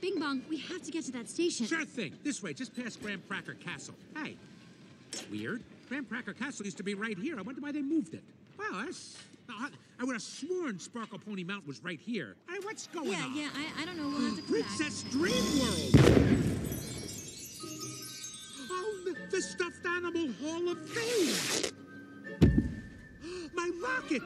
Bing Bong, we have to get to that station. Sure thing. This way, just past Graham Cracker Castle. Hey, weird. Graham Cracker Castle used to be right here. I wonder why they moved it. Wow, that's. I, I would have sworn Sparkle Pony Mountain was right here. Hey, what's going Yeah, on? yeah, yeah, I, I don't know. We'll have to come back. Princess Dream World! Oh, the, the stuffed animal Hall of Fame! My rocket!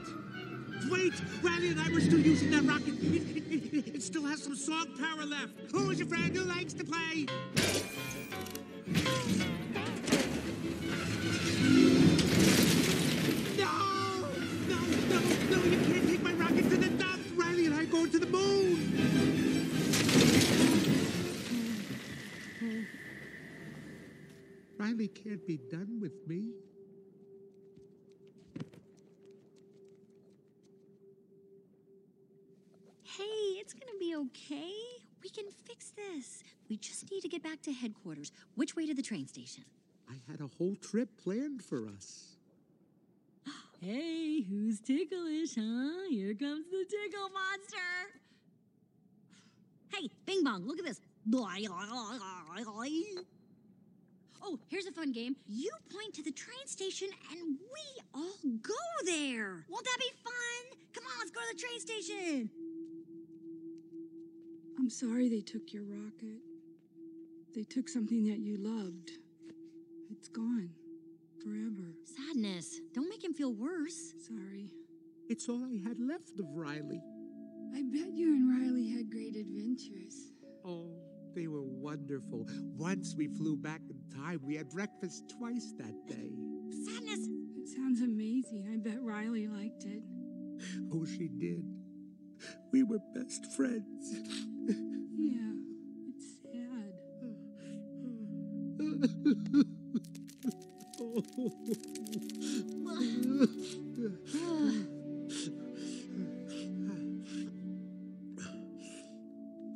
Wait, Riley and I were still using that rocket. It, it, it, still has some song power left. Who's your friend who likes to play? No! No, no, no, you can't take my rocket to the dump! Riley and I are going to the moon! Riley can't be done with me. Hey, it's gonna be okay. We can fix this. We just need to get back to headquarters. Which way to the train station? I had a whole trip planned for us. Hey, who's ticklish, huh? Here comes the tickle monster. Hey, Bing Bong, look at this. Oh, here's a fun game. You point to the train station and we all go there. Won't that be fun? Come on, let's go to the train station. I'm sorry they took your rocket. They took something that you loved. It's gone. Forever. Sadness. Don't make him feel worse. Sorry. It's all I had left of Riley. I bet you and Riley had great adventures. Oh, they were wonderful. Once we flew back in time. We had breakfast twice that day. Sadness. It sounds amazing. I bet Riley liked it. Oh, she did. We were best friends. Yeah, it's sad.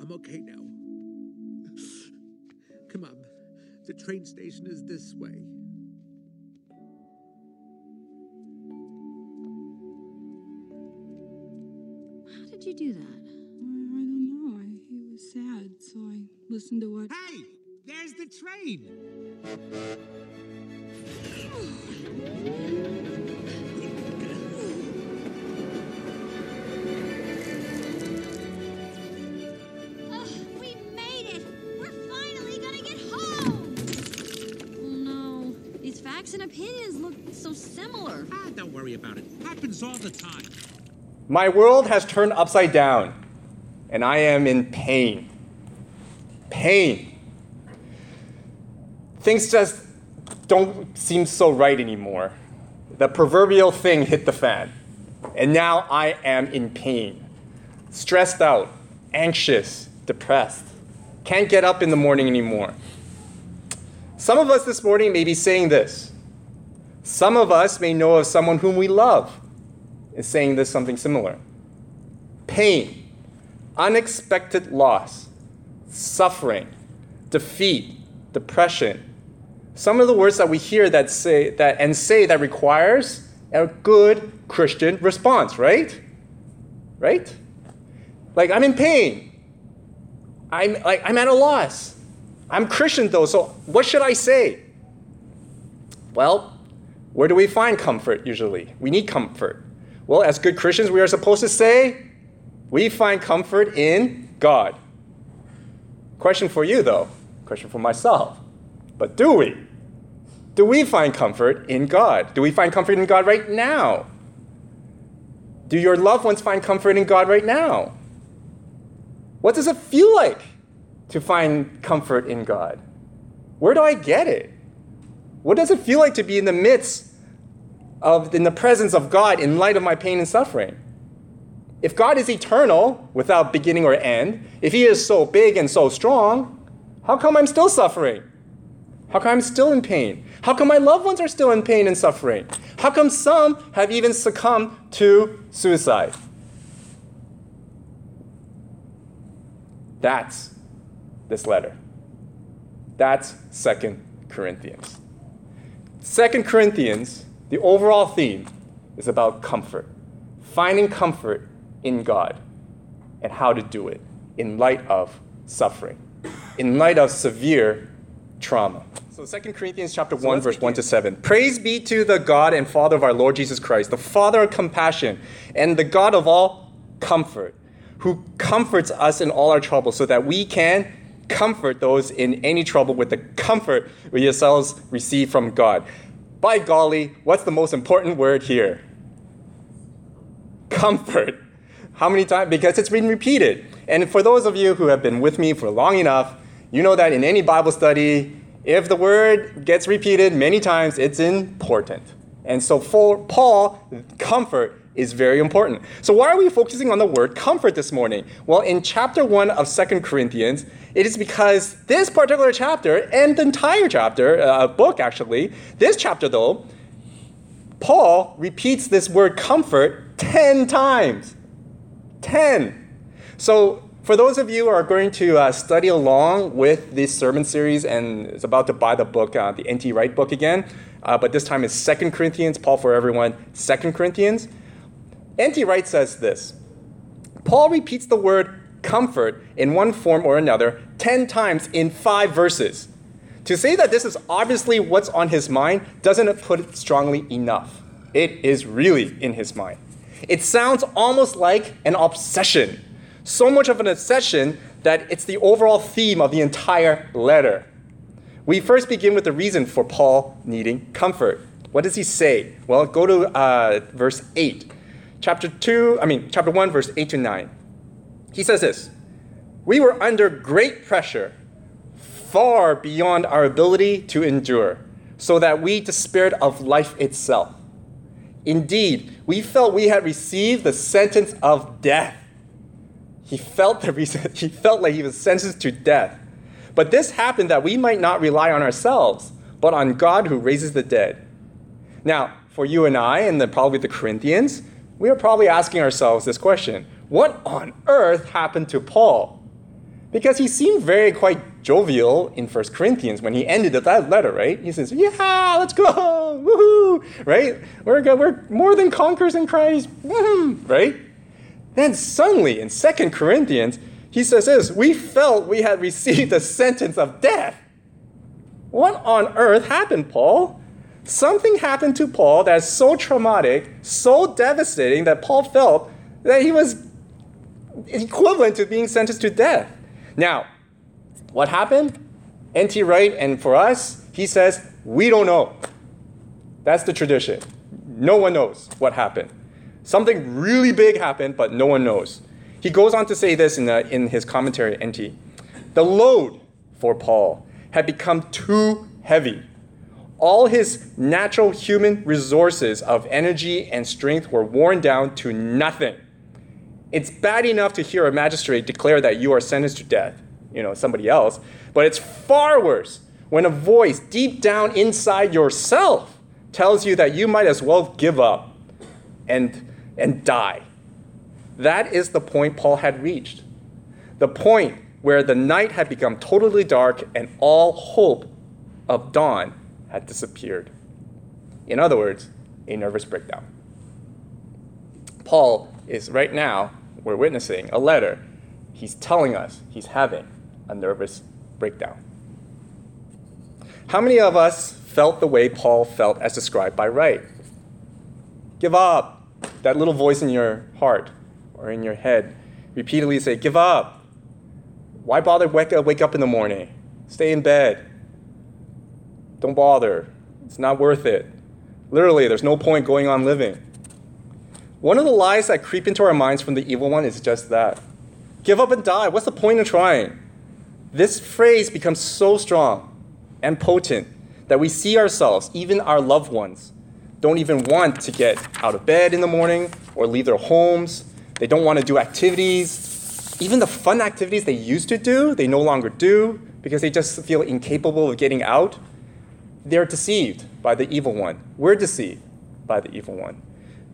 I'm okay now. Come on. The train station is this way. How did you do that? I listened to what. Hey! There's the train! Ugh, we made it! We're finally gonna get home! Oh no. These facts and opinions look so similar. Ah, don't worry about it. Happens all the time. My world has turned upside down, and I am in pain. Pain. Things just don't seem so right anymore. The proverbial thing hit the fan, and now I am in pain. Stressed out, anxious, depressed. Can't get up in the morning anymore. Some of us this morning may be saying this. Some of us may know of someone whom we love is saying this something similar. Pain, unexpected loss, suffering, defeat, depression. Some of the words that we hear that say that and say that requires a good Christian response, right? Right? Like I'm in pain. I'm like I'm at a loss. I'm Christian though, so what should I say? Well, where do we find comfort usually? We need comfort. Well, as good Christians, we are supposed to say, we find comfort in God. Question for you, though. Question for myself. But do we? Do we find comfort in God? Do we find comfort in God right now? Do your loved ones find comfort in God right now? What does it feel like to find comfort in God? Where do I get it? What does it feel like to be in the midst of in the presence of God in light of my pain and suffering. If God is eternal without beginning or end, if he is so big and so strong, how come I'm still suffering? How come I'm still in pain? How come my loved ones are still in pain and suffering? How come some have even succumbed to suicide? That's this letter. That's Second Corinthians. Second Corinthians the overall theme is about comfort, finding comfort in God and how to do it in light of suffering, in light of severe trauma. So 2 Corinthians chapter 1 verse 1 to 7. Praise be to the God and Father of our Lord Jesus Christ, the Father of compassion and the God of all comfort, who comforts us in all our trouble so that we can comfort those in any trouble with the comfort we yourselves receive from God. By golly, what's the most important word here? Comfort. How many times? Because it's been repeated. And for those of you who have been with me for long enough, you know that in any Bible study, if the word gets repeated many times, it's important. And so for Paul, comfort is very important. So why are we focusing on the word comfort this morning? Well, in chapter 1 of Second Corinthians, it is because this particular chapter and the entire chapter, uh, book actually, this chapter though, Paul repeats this word comfort 10 times. 10. So for those of you who are going to uh, study along with this sermon series and is about to buy the book, uh, the N.T. Wright book again, uh, but this time is Second Corinthians, Paul for everyone, Second Corinthians. N.T. Wright says this Paul repeats the word comfort in one form or another 10 times in five verses. To say that this is obviously what's on his mind doesn't put it strongly enough. It is really in his mind. It sounds almost like an obsession so much of an obsession that it's the overall theme of the entire letter. We first begin with the reason for Paul needing comfort. What does he say? Well, go to uh, verse 8. Chapter 2, I mean, chapter 1, verse 8 to 9. He says this We were under great pressure, far beyond our ability to endure, so that we despaired of life itself. Indeed, we felt we had received the sentence of death he felt the reason he felt like he was sentenced to death. But this happened that we might not rely on ourselves, but on God who raises the dead. Now, for you and I, and probably the Corinthians, we are probably asking ourselves this question What on earth happened to Paul? Because he seemed very quite jovial in 1 Corinthians when he ended that letter, right? He says, Yeah, let's go, woohoo, right? We're, we're more than conquerors in Christ, right? Then suddenly in 2 Corinthians, he says this We felt we had received a sentence of death. What on earth happened, Paul? Something happened to Paul that's so traumatic, so devastating that Paul felt that he was equivalent to being sentenced to death. Now, what happened? N.T. Wright, and for us, he says, we don't know. That's the tradition. No one knows what happened. Something really big happened, but no one knows. He goes on to say this in, the, in his commentary, NT. The load for Paul had become too heavy. All his natural human resources of energy and strength were worn down to nothing. It's bad enough to hear a magistrate declare that you are sentenced to death, you know, somebody else, but it's far worse when a voice deep down inside yourself tells you that you might as well give up and and die. That is the point Paul had reached. The point where the night had become totally dark and all hope of dawn had disappeared. In other words, a nervous breakdown. Paul is right now, we're witnessing a letter. He's telling us he's having a nervous breakdown. How many of us felt the way Paul felt as described by Wright? Give up, that little voice in your heart or in your head repeatedly say, Give up. Why bother wake up, in the morning? Stay in bed. Don't bother. It's not worth it. Literally, there's no point going on living. One of the lies that creep into our minds from the evil one is just that. Give up and die. What's the point of trying? This phrase becomes so strong and potent that we see ourselves, even our loved ones, don't even want to get out of bed in the morning or leave their homes. They don't want to do activities. Even the fun activities they used to do, they no longer do because they just feel incapable of getting out. They're deceived by the evil one. We're deceived by the evil one.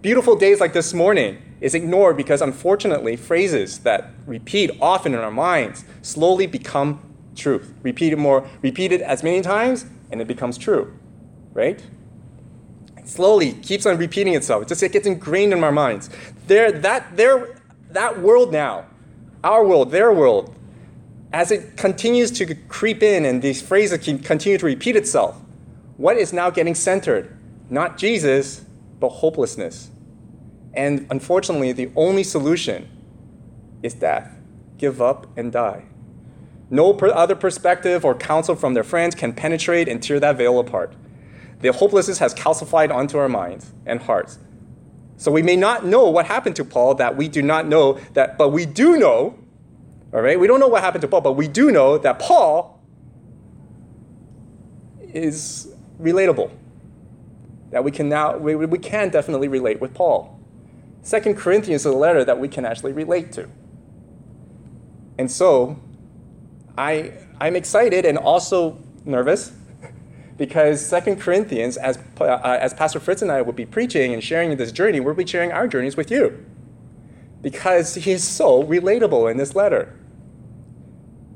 Beautiful days like this morning is ignored because unfortunately phrases that repeat often in our minds slowly become truth. Repeat it more, repeat it as many times, and it becomes true. Right? slowly keeps on repeating itself. It just it gets ingrained in our minds. There, that, there, that world now, our world, their world, as it continues to creep in and these phrases continue to repeat itself, what is now getting centered? Not Jesus, but hopelessness. And unfortunately, the only solution is death. Give up and die. No other perspective or counsel from their friends can penetrate and tear that veil apart. The hopelessness has calcified onto our minds and hearts. So we may not know what happened to Paul that we do not know that, but we do know, all right? We don't know what happened to Paul, but we do know that Paul is relatable. That we can now, we, we can definitely relate with Paul. Second Corinthians is a letter that we can actually relate to. And so I, I'm excited and also nervous because Second Corinthians, as, uh, as Pastor Fritz and I will be preaching and sharing this journey, we'll be sharing our journeys with you because he is so relatable in this letter.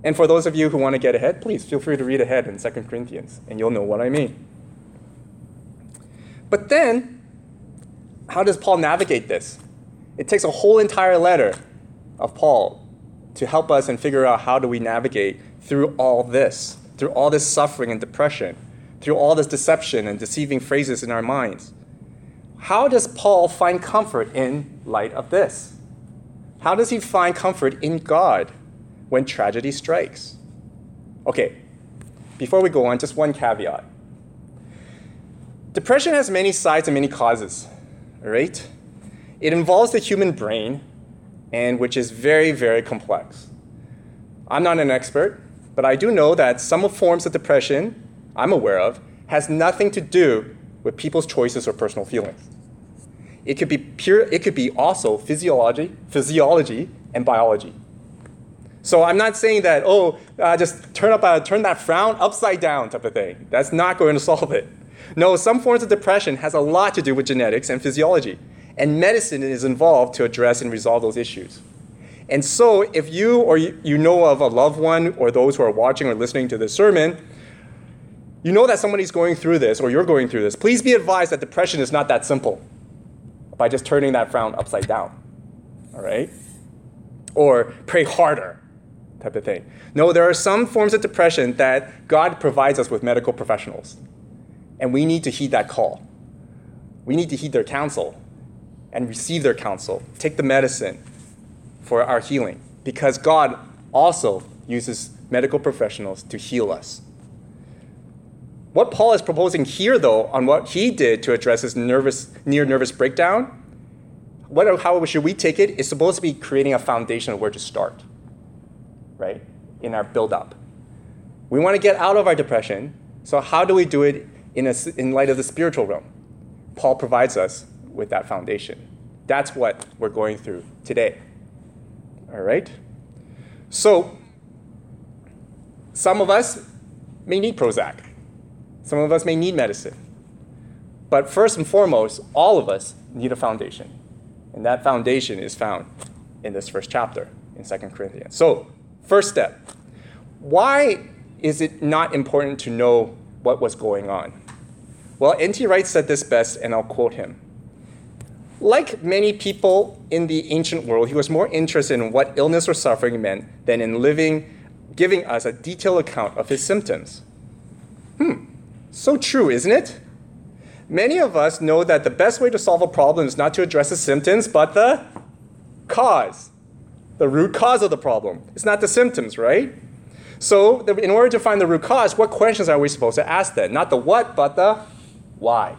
And for those of you who want to get ahead, please feel free to read ahead in Second Corinthians, and you'll know what I mean. But then, how does Paul navigate this? It takes a whole entire letter of Paul to help us and figure out how do we navigate through all this, through all this suffering and depression through all this deception and deceiving phrases in our minds. How does Paul find comfort in light of this? How does he find comfort in God when tragedy strikes? Okay, before we go on, just one caveat. Depression has many sides and many causes, right? It involves the human brain, and which is very, very complex. I'm not an expert, but I do know that some forms of depression I'm aware of has nothing to do with people's choices or personal feelings. It could be pure, it could be also physiology, physiology and biology. So I'm not saying that, oh, uh, just turn, up, uh, turn that frown upside down type of thing. That's not going to solve it. No, some forms of depression has a lot to do with genetics and physiology. And medicine is involved to address and resolve those issues. And so if you or you know of a loved one or those who are watching or listening to this sermon you know that somebody's going through this or you're going through this, please be advised that depression is not that simple by just turning that frown upside down. All right? Or pray harder type of thing. No, there are some forms of depression that God provides us with medical professionals. And we need to heed that call. We need to heed their counsel and receive their counsel. Take the medicine for our healing because God also uses medical professionals to heal us. What Paul is proposing here, though, on what he did to address his nervous, near nervous breakdown, what, how should we take it? Is supposed to be creating a foundation of where to start, right? In our build up. We want to get out of our depression, so how do we do it in, a, in light of the spiritual realm? Paul provides us with that foundation. That's what we're going through today. All right? So, some of us may need Prozac. Some of us may need medicine. But first and foremost, all of us need a foundation. And that foundation is found in this first chapter in 2 Corinthians. So, first step why is it not important to know what was going on? Well, N.T. Wright said this best, and I'll quote him. Like many people in the ancient world, he was more interested in what illness or suffering meant than in living, giving us a detailed account of his symptoms. Hmm, so true, isn't it? Many of us know that the best way to solve a problem is not to address the symptoms, but the cause, the root cause of the problem. It's not the symptoms, right? So, in order to find the root cause, what questions are we supposed to ask then? Not the what, but the why.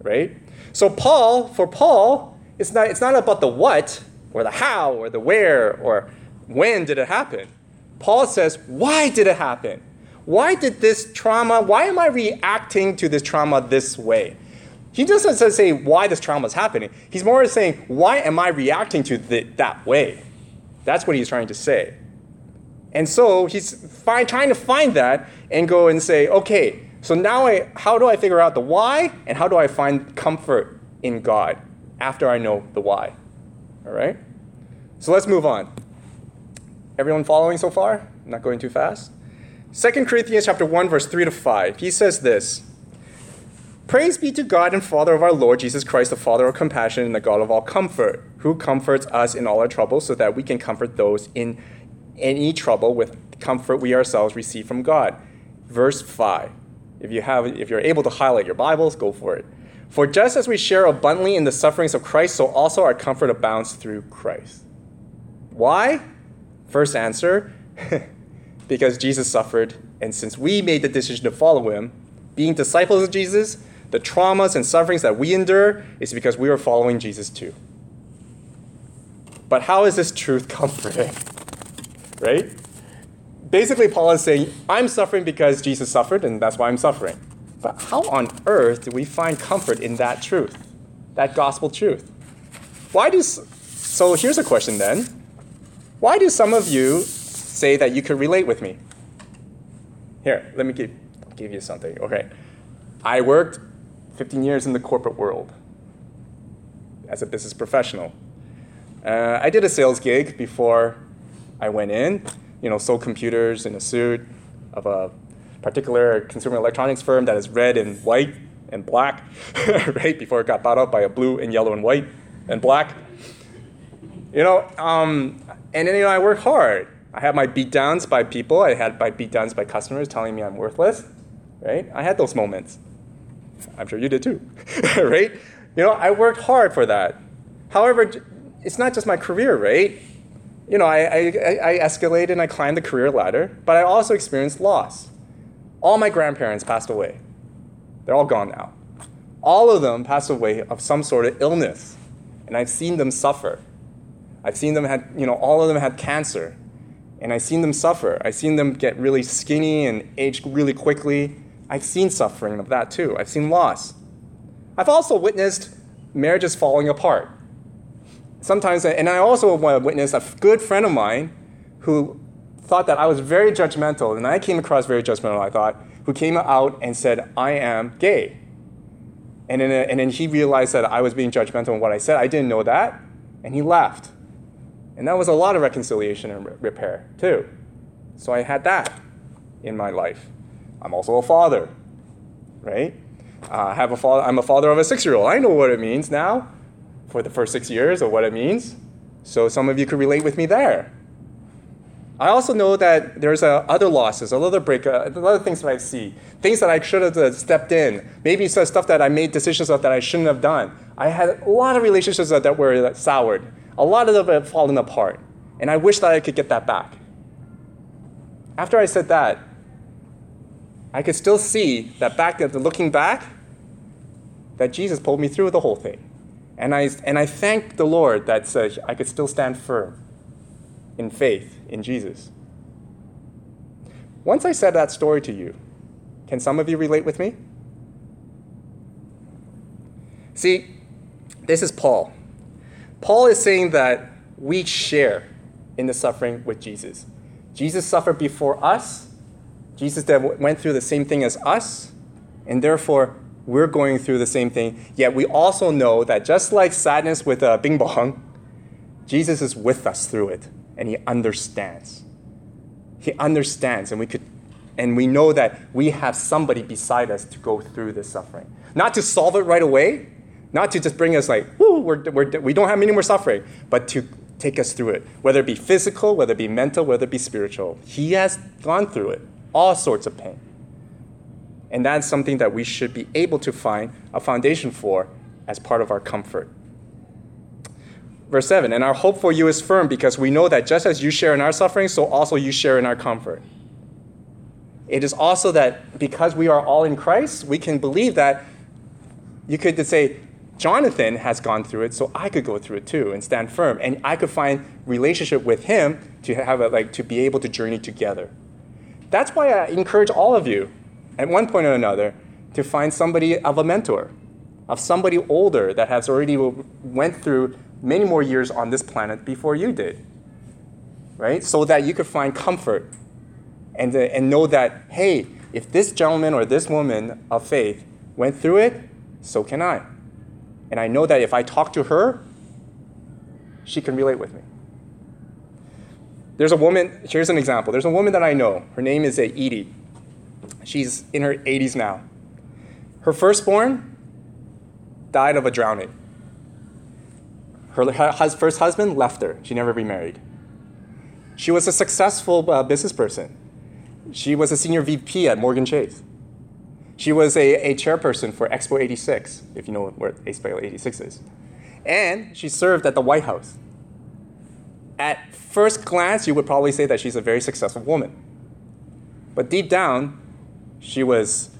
Right? So, Paul, for Paul, it's not, it's not about the what, or the how, or the where, or when did it happen. Paul says, why did it happen? why did this trauma, why am I reacting to this trauma this way? He doesn't say why this trauma is happening. He's more saying, why am I reacting to it that way? That's what he's trying to say. And so he's trying to find that and go and say, okay, so now I, how do I figure out the why and how do I find comfort in God after I know the why? All right? So let's move on. Everyone following so far? Not going too fast? 2 Corinthians chapter 1 verse 3 to 5. He says this. Praise be to God and Father of our Lord Jesus Christ, the Father of compassion and the God of all comfort, who comforts us in all our troubles so that we can comfort those in any trouble with comfort we ourselves receive from God. Verse 5. If you have if you're able to highlight your Bibles, go for it. For just as we share abundantly in the sufferings of Christ, so also our comfort abounds through Christ. Why? First answer, because Jesus suffered, and since we made the decision to follow him, being disciples of Jesus, the traumas and sufferings that we endure is because we are following Jesus too. But how is this truth comforting? right? Basically, Paul is saying, I'm suffering because Jesus suffered, and that's why I'm suffering. But how on earth do we find comfort in that truth, that gospel truth? Why do so? Here's a question then. Why do some of you say that you could relate with me? Here, let me give, give you something. Okay. I worked 15 years in the corporate world as a business professional. Uh, I did a sales gig before I went in, you know, sold computers in a suit of a particular consumer electronics firm that is red and white and black, right, before it got bought out by a blue and yellow and white and black. You know, um, and then you know, I work hard. I had my beatdowns by people. I had my beatdowns by customers telling me I'm worthless, right? I had those moments. I'm sure you did too, right? You know, I worked hard for that. However, it's not just my career, right? You know, I, I, I escalated and I climbed the career ladder, but I also experienced loss. All my grandparents passed away. They're all gone now. All of them passed away of some sort of illness, and I've seen them suffer. I've seen them had, you know, all of them had cancer, and I've seen them suffer. I've seen them get really skinny and age really quickly. I've seen suffering of that too. I've seen loss. I've also witnessed marriages falling apart. Sometimes, and I also witnessed a good friend of mine who thought that I was very judgmental, and I came across very judgmental, I thought, who came out and said, I am gay. And then, and then he realized that I was being judgmental in what I said. I didn't know that, and he left. And that was a lot of reconciliation and repair, too. So I had that in my life. I'm also a father, right? Uh, I have a father, I'm a father of a six year old. I know what it means now for the first six years of what it means. So some of you could relate with me there. I also know that there's uh, other losses, other break, uh, other things that I see, things that I should have uh, stepped in, maybe some stuff that I made decisions of that I shouldn't have done. I had a lot of relationships that, that were soured, a lot of them have fallen apart, and I wish that I could get that back. After I said that, I could still see that back, looking back, that Jesus pulled me through the whole thing. And I, and I thank the Lord that uh, I could still stand firm in faith in Jesus. Once I said that story to you, can some of you relate with me? See, this is Paul. Paul is saying that we share in the suffering with Jesus. Jesus suffered before us. Jesus went through the same thing as us, and therefore we're going through the same thing. Yet we also know that just like sadness with a bing bong, Jesus is with us through it and he understands. He understands, and we could and we know that we have somebody beside us to go through this suffering. Not to solve it right away, not to just bring us like, whoo, we're, we're, we don't have any more suffering, but to take us through it, whether it be physical, whether it be mental, whether it be spiritual. He has gone through it, all sorts of pain. And that's something that we should be able to find a foundation for as part of our comfort. Verse 7 And our hope for you is firm because we know that just as you share in our suffering, so also you share in our comfort. It is also that because we are all in Christ, we can believe that you could say, Jonathan has gone through it, so I could go through it too and stand firm. And I could find relationship with him to have a, like to be able to journey together. That's why I encourage all of you, at one point or another, to find somebody of a mentor, of somebody older that has already went through many more years on this planet before you did, right? So that you could find comfort and, uh, and know that, hey, if this gentleman or this woman of faith went through it, so can I. And I know that if I talk to her, she can relate with me. There's a woman, here's an example. There's a woman that I know. Her name is Edie. She's in her 80s now. Her firstborn died of a drowning. Her, first husband left her. She never remarried. She was a successful uh, business person. She was a senior VP at Morgan Chase. She was a, a chairperson for Expo 86, if you know what Expo 86 is. And she served at the White House. At first glance, you would probably say that she's a very successful woman. But deep down, she was,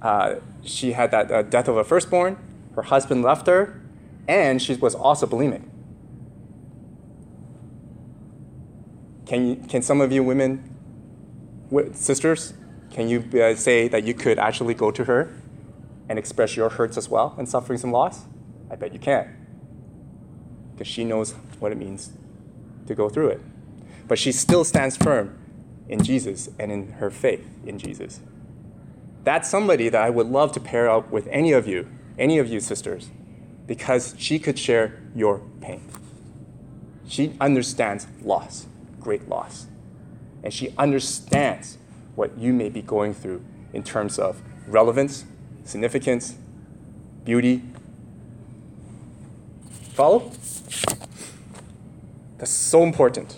uh, she had that uh, death of a firstborn, her husband left her, and she was also bulimic. Can, you, can some of you women, sisters, can you uh, say that you could actually go to her and express your hurts as well and sufferings and loss? I bet you can. Because she knows what it means to go through it. But she still stands firm in Jesus and in her faith in Jesus. That's somebody that I would love to pair up with any of you, any of you sisters, because she could share your pain. She understands loss great loss. And she understands what you may be going through in terms of relevance, significance, beauty. Follow? That's so important.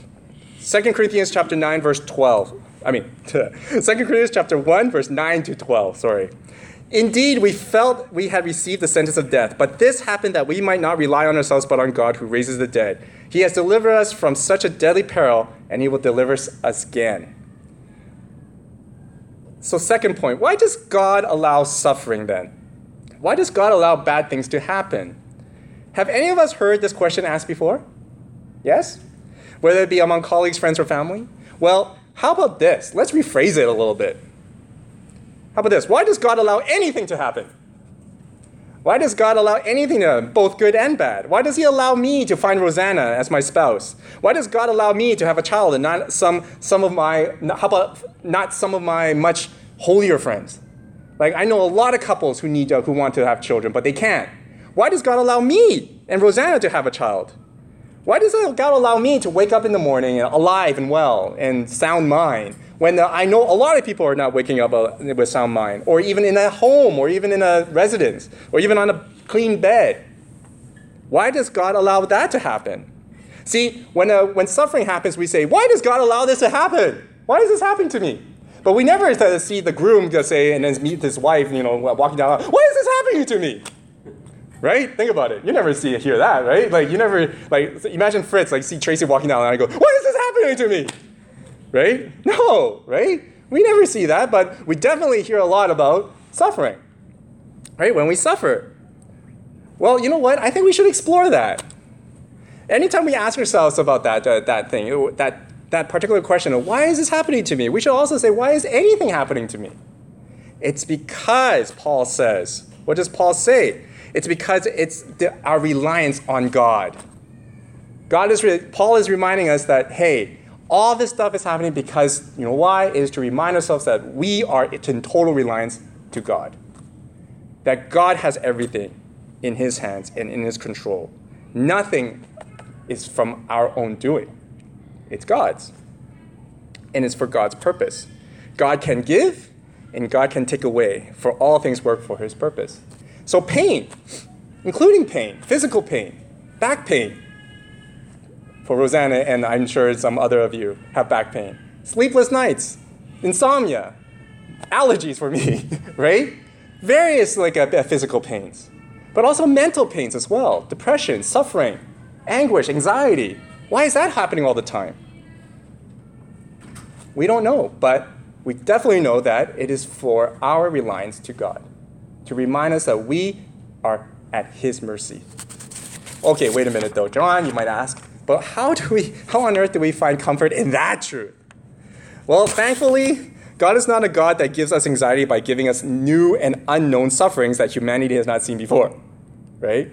2 Corinthians chapter 9 verse 12. I mean, 2 Corinthians chapter 1 verse 9 to 12, sorry. Indeed, we felt we had received the sentence of death, but this happened that we might not rely on ourselves but on God who raises the dead. He has delivered us from such a deadly peril, and he will deliver us again. So, second point why does God allow suffering then? Why does God allow bad things to happen? Have any of us heard this question asked before? Yes? Whether it be among colleagues, friends, or family? Well, how about this? Let's rephrase it a little bit. How about this? Why does God allow anything to happen? Why does God allow anything to happen, both good and bad? Why does He allow me to find Rosanna as my spouse? Why does God allow me to have a child and not some, some of my, how about not some of my much holier friends? Like, I know a lot of couples who need, uh, who want to have children, but they can't. Why does God allow me and Rosanna to have a child? Why does God allow me to wake up in the morning alive and well and sound mind? when I know a lot of people are not waking up uh, with sound mind, or even in a home, or even in a residence, or even on a clean bed. Why does God allow that to happen? See, when, uh, when suffering happens, we say, Why does God allow this to happen? Why does this happen to me? But we never see the groom say, and then meet his wife, you know, walking down, Why is this happening to me? Right? Think about it. You never see hear that, right? Like you never like imagine Fritz like see Tracy walking down and I go, Why is this happening to me? right? No, right? We never see that, but we definitely hear a lot about suffering, right? When we suffer. Well, you know what? I think we should explore that. Anytime we ask ourselves about that, uh, that thing, that, that particular question why is this happening to me, we should also say, why is anything happening to me? It's because, Paul says, what does Paul say? It's because it's the, our reliance on God. God is, Paul is reminding us that, hey, all this stuff is happening because, you know why? It is to remind ourselves that we are in total reliance to God. That God has everything in His hands and in His control. Nothing is from our own doing, it's God's. And it's for God's purpose. God can give and God can take away, for all things work for His purpose. So, pain, including pain, physical pain, back pain, for Rosanna, and I'm sure some other of you have back pain. Sleepless nights, insomnia, allergies for me, right? Various like uh, physical pains, but also mental pains as well depression, suffering, anguish, anxiety. Why is that happening all the time? We don't know, but we definitely know that it is for our reliance to God, to remind us that we are at His mercy. Okay, wait a minute though. John, you might ask, but how do we, how on earth do we find comfort in that truth? Well, thankfully, God is not a God that gives us anxiety by giving us new and unknown sufferings that humanity has not seen before, right?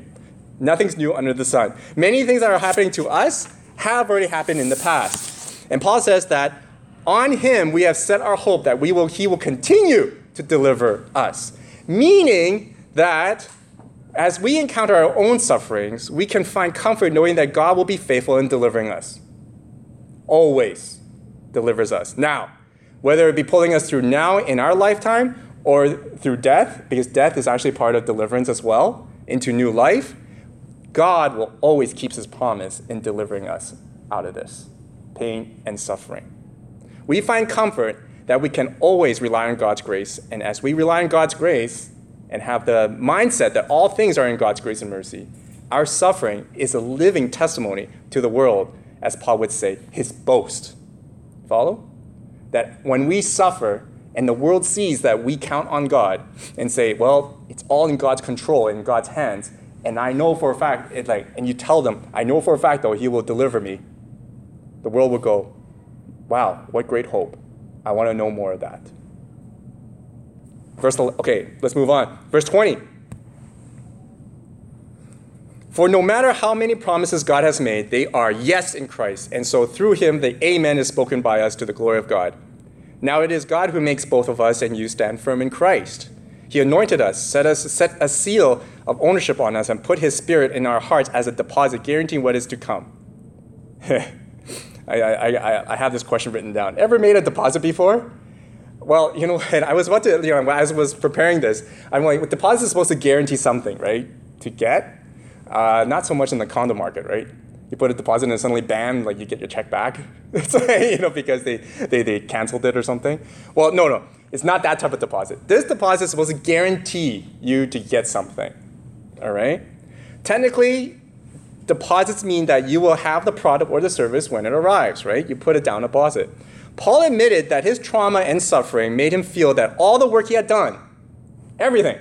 Nothing's new under the sun. Many things that are happening to us have already happened in the past. And Paul says that on him we have set our hope that we will, he will continue to deliver us. Meaning that as we encounter our own sufferings, we can find comfort knowing that God will be faithful in delivering us. Always delivers us. Now, whether it be pulling us through now in our lifetime or through death, because death is actually part of deliverance as well, into new life, God will always keep his promise in delivering us out of this. pain, and suffering. We find comfort that we can always rely on God's grace, and as we rely on God's grace and have the mindset that all things are in God's grace and mercy, our suffering is a living testimony to the world, as Paul would say, his boast. Follow? That when we suffer and the world sees that we count on God and say, well, it's all in God's control, in God's hands, and I know for a fact, it like, and you tell them, I know for a fact though, He will deliver me, the world will go, wow, what great hope. I want to know more of that. Verse, okay, let's move on. Verse 20. For no matter how many promises God has made, they are yes in Christ. And so through him, the Amen is spoken by us to the glory of God. Now it is God who makes both of us and you stand firm in Christ. He anointed us, set, us, set a seal of ownership on us, and put his spirit in our hearts as a deposit, guaranteeing what is to come. I, I, I have this question written down. Ever made a deposit before? Well, you know, what? I was about to, you know, as I was preparing this, I'm like, deposit is supposed to guarantee something, right? To get. Uh, not so much in the condo market, right? You put a deposit and suddenly, bam, like you get your check back. it's like, you know, because they, they, they canceled it or something. Well, no, no, it's not that type of deposit. This deposit is supposed to guarantee you to get something, all right? Technically, deposits mean that you will have the product or the service when it arrives, right? You put it down deposit. Paul admitted that his trauma and suffering made him feel that all the work he had done, everything,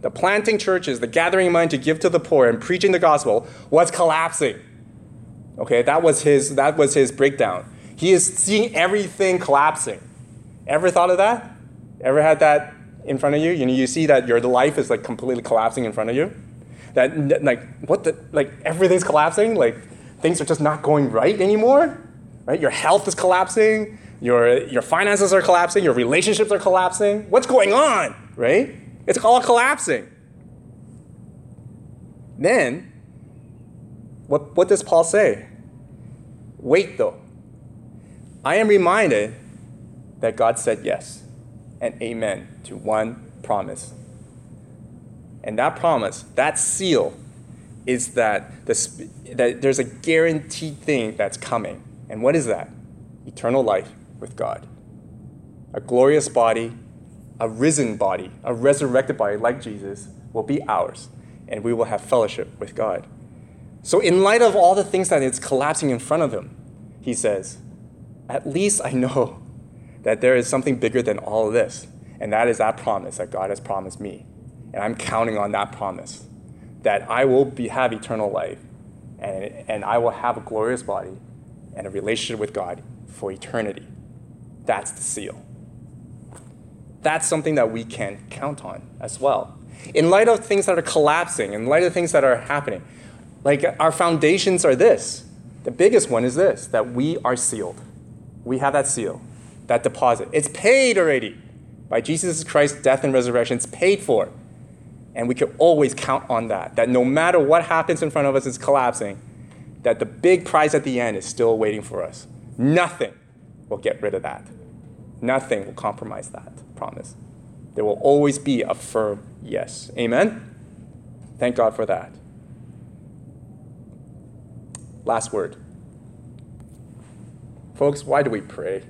the planting churches, the gathering money to give to the poor, and preaching the gospel was collapsing. Okay, that was his, that was his breakdown. He is seeing everything collapsing. Ever thought of that? Ever had that in front of you? You know, you see that your life is like completely collapsing in front of you. That like what the like everything's collapsing. Like things are just not going right anymore. Right? Your health is collapsing. Your your finances are collapsing. Your relationships are collapsing. What's going on? Right? It's all collapsing. Then, what, what does Paul say? Wait, though. I am reminded that God said yes and amen to one promise. And that promise, that seal, is that, the, that there's a guaranteed thing that's coming. And what is that? Eternal life with God. A glorious body a risen body, a resurrected body like Jesus, will be ours, and we will have fellowship with God. So, in light of all the things that is collapsing in front of him, he says, At least I know that there is something bigger than all of this, and that is that promise that God has promised me. And I'm counting on that promise that I will be, have eternal life, and, and I will have a glorious body and a relationship with God for eternity. That's the seal that's something that we can count on as well. In light of things that are collapsing, in light of things that are happening, like our foundations are this. The biggest one is this that we are sealed. We have that seal, that deposit. It's paid already by Jesus Christ's death and resurrection. It's paid for. And we can always count on that, that no matter what happens in front of us is collapsing, that the big prize at the end is still waiting for us. Nothing will get rid of that. Nothing will compromise that promise. There will always be a firm yes. Amen? Thank God for that. Last word. Folks, why do we pray?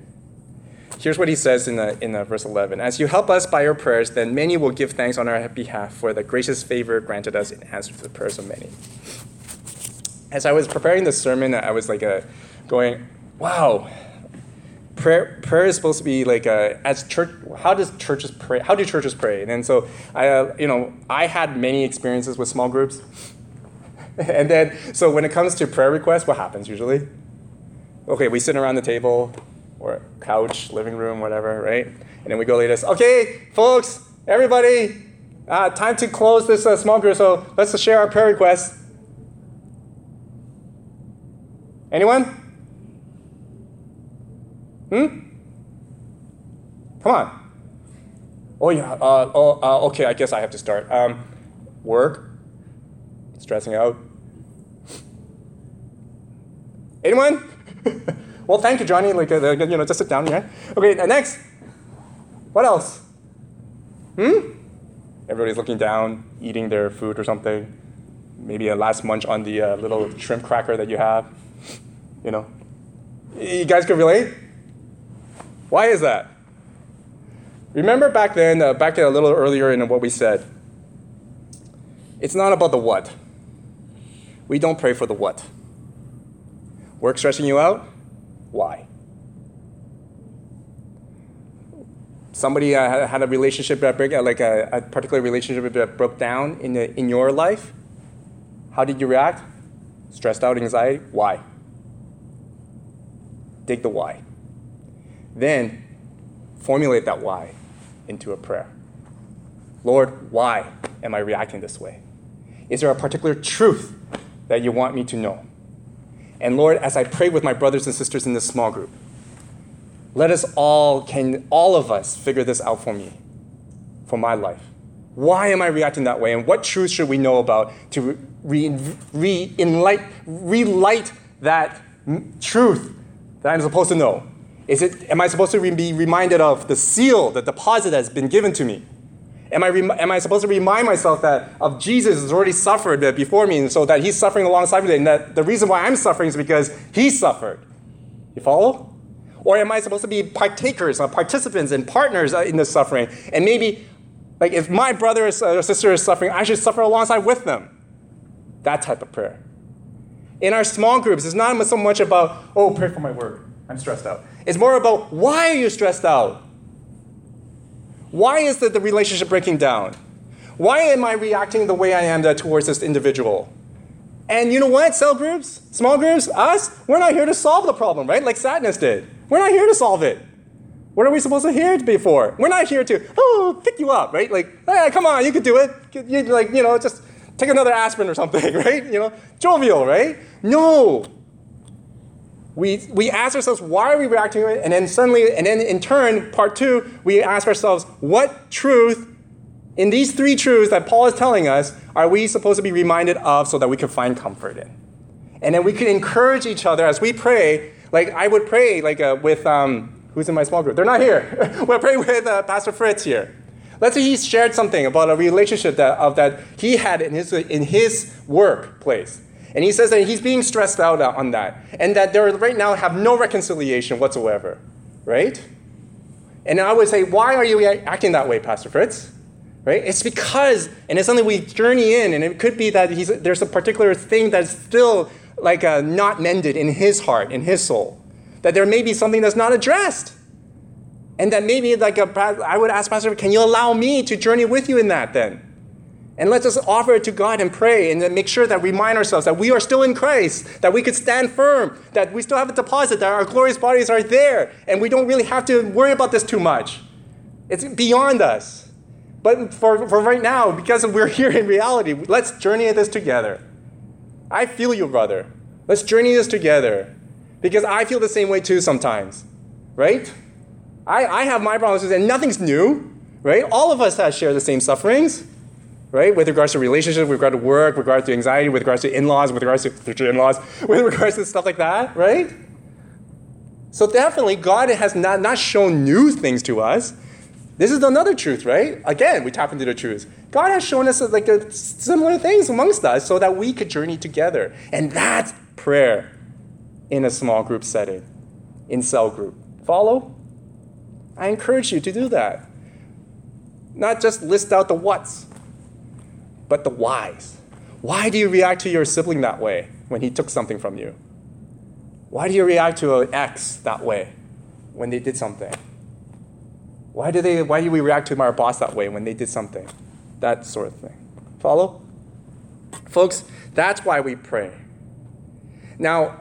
Here's what he says in, the, in the verse 11 As you help us by your prayers, then many will give thanks on our behalf for the gracious favor granted us in answer to the prayers of many. As I was preparing this sermon, I was like uh, going, wow, prayer prayer is supposed to be like a, as church how does churches pray how do churches pray? And so i uh, you know i had many experiences with small groups. And then so when it comes to prayer requests what happens usually? Okay we sit around the table or couch living room whatever right and then we go like this okay folks everybody uh, time to close this uh, small group so let's share our prayer requests anyone Hmm? Come on. Oh, yeah. Uh, oh, uh, okay, I guess I have to start. Um, work? Stressing out? Anyone? well, thank you, Johnny. Like, uh, you know, just sit down, yeah? Okay, next. What else? Hmm? Everybody's looking down, eating their food or something. Maybe a last munch on the uh, little shrimp cracker that you have. You know, You guys can relate? Why is that? Remember back then, uh, back a little earlier in what we said. It's not about the what. We don't pray for the what. Work stressing you out? Why? Somebody uh, had a relationship that break, uh, like a, a particular relationship that broke down in, the, in your life. How did you react? Stressed out, anxiety? Why? Dig the why. Then formulate that why into a prayer. Lord, why am I reacting this way? Is there a particular truth that you want me to know? And Lord, as I pray with my brothers and sisters in this small group, let us all, can all of us figure this out for me, for my life? Why am I reacting that way? And what truth should we know about to re, re, enlight, relight that truth that I'm supposed to know? Is it, am I supposed to be reminded of the seal, the deposit that's been given to me? Am I, am I supposed to remind myself that of Jesus has already suffered before me, and so that he's suffering alongside me, and that the reason why I'm suffering is because he suffered? You follow? Or am I supposed to be partakers, or participants, and partners uh, in the suffering? And maybe, like, if my brother uh, or sister is suffering, I should suffer alongside with them. That type of prayer. In our small groups, it's not so much about, oh, pray for my work. I'm stressed out. It's more about why are you stressed out? Why is the, relationship breaking down? Why am I reacting the way I am uh, towards this individual? And you know what, cell groups, small groups, us, we're not here to solve the problem, right? Like sadness did. We're not here to solve it. What are we supposed to hear to be for? We're not here to, oh, pick you up, right? Like, hey, come on, you could do it. You, like, you know, just take another aspirin or something, right? You know, jovial, right? No, we, we ask ourselves, why are we reacting to it? And then suddenly, and then in turn, part two, we ask ourselves, what truth in these three truths that Paul is telling us are we supposed to be reminded of so that we can find comfort in? And then we can encourage each other as we pray. Like I would pray, like uh, with um, who's in my small group? They're not here. we'll pray with uh, Pastor Fritz here. Let's say he shared something about a relationship that, of, that he had in his, in his workplace. And he says that he's being stressed out on that, and that they right now have no reconciliation whatsoever, right? And I would say, why are you acting that way, Pastor Fritz? Right? It's because, and it's something we journey in, and it could be that there's a particular thing that's still like uh, not mended in his heart, in his soul. That there may be something that's not addressed. And that maybe, like, a, I would ask Pastor, can you allow me to journey with you in that then? And let's just offer it to God and pray and make sure that we remind ourselves that we are still in Christ, that we could stand firm, that we still have a deposit, that our glorious bodies are there, and we don't really have to worry about this too much. It's beyond us. But for, for right now, because we're here in reality, let's journey this together. I feel you, brother. Let's journey this together. Because I feel the same way too sometimes, right? I, I have my problems, and nothing's new, right? All of us have shared the same sufferings right? With regards to relationships, with regard to work, with regards to anxiety, with regards to in-laws, with regards to future in-laws, with regards to stuff like that, right? So definitely, God has not, not shown new things to us. This is another truth, right? Again, we tap into the truth. God has shown us like similar things amongst us so that we could journey together. And that's prayer in a small group setting, in cell group. Follow? I encourage you to do that. Not just list out the what's, but the whys. Why do you react to your sibling that way when he took something from you? Why do you react to an ex that way when they did something? Why do, they, why do we react to our boss that way when they did something? That sort of thing. Follow? Folks, that's why we pray. Now,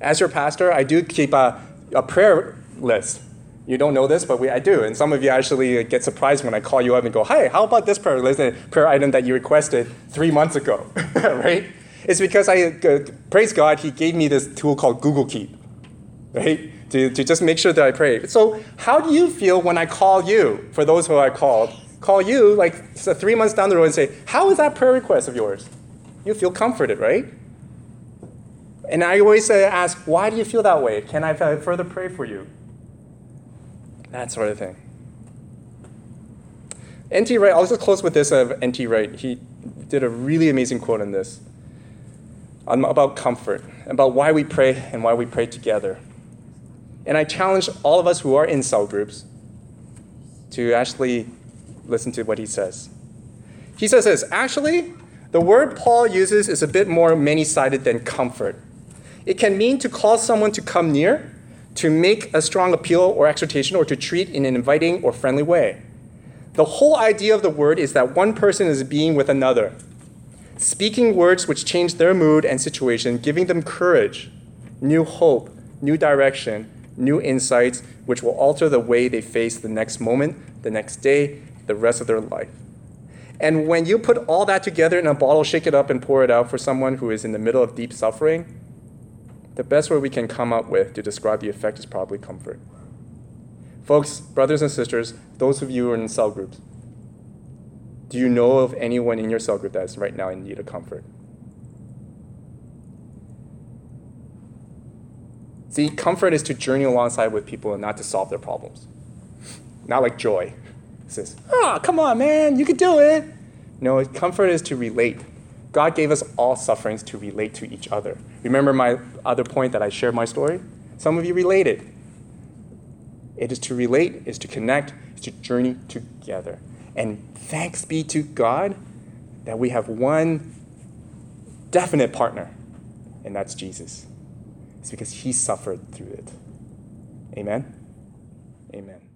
as your pastor, I do keep a, a prayer list you don't know this, but we, I do. And some of you actually get surprised when I call you up and go, hey, how about this prayer, list, prayer item that you requested three months ago, right? It's because I, uh, praise God, He gave me this tool called Google Keep, right? To, to just make sure that I pray. So, how do you feel when I call you, for those who I called, call you like three months down the road and say, how is that prayer request of yours? You feel comforted, right? And I always ask, why do you feel that way? Can I further pray for you? That sort of thing. N.T. Wright, I'll just close with this of N.T. Wright. He did a really amazing quote on this about comfort, about why we pray and why we pray together. And I challenge all of us who are in cell groups to actually listen to what he says. He says this actually, the word Paul uses is a bit more many sided than comfort. It can mean to call someone to come near, to make a strong appeal or exhortation, or to treat in an inviting or friendly way. The whole idea of the word is that one person is being with another, speaking words which change their mood and situation, giving them courage, new hope, new direction, new insights, which will alter the way they face the next moment, the next day, the rest of their life. And when you put all that together in a bottle, shake it up, and pour it out for someone who is in the middle of deep suffering, the best word we can come up with to describe the effect is probably comfort. Folks, brothers and sisters, those of you who are in cell groups, do you know of anyone in your cell group that is right now in need of comfort? See, comfort is to journey alongside with people and not to solve their problems. Not like joy. It says, oh, come on, man, you can do it. No, comfort is to relate. God gave us all sufferings to relate to each other. Remember my other point that I shared my story? Some of you related. It is to relate, is to connect, is to journey together. And thanks be to God that we have one definite partner, and that's Jesus. It's because he suffered through it. Amen? Amen.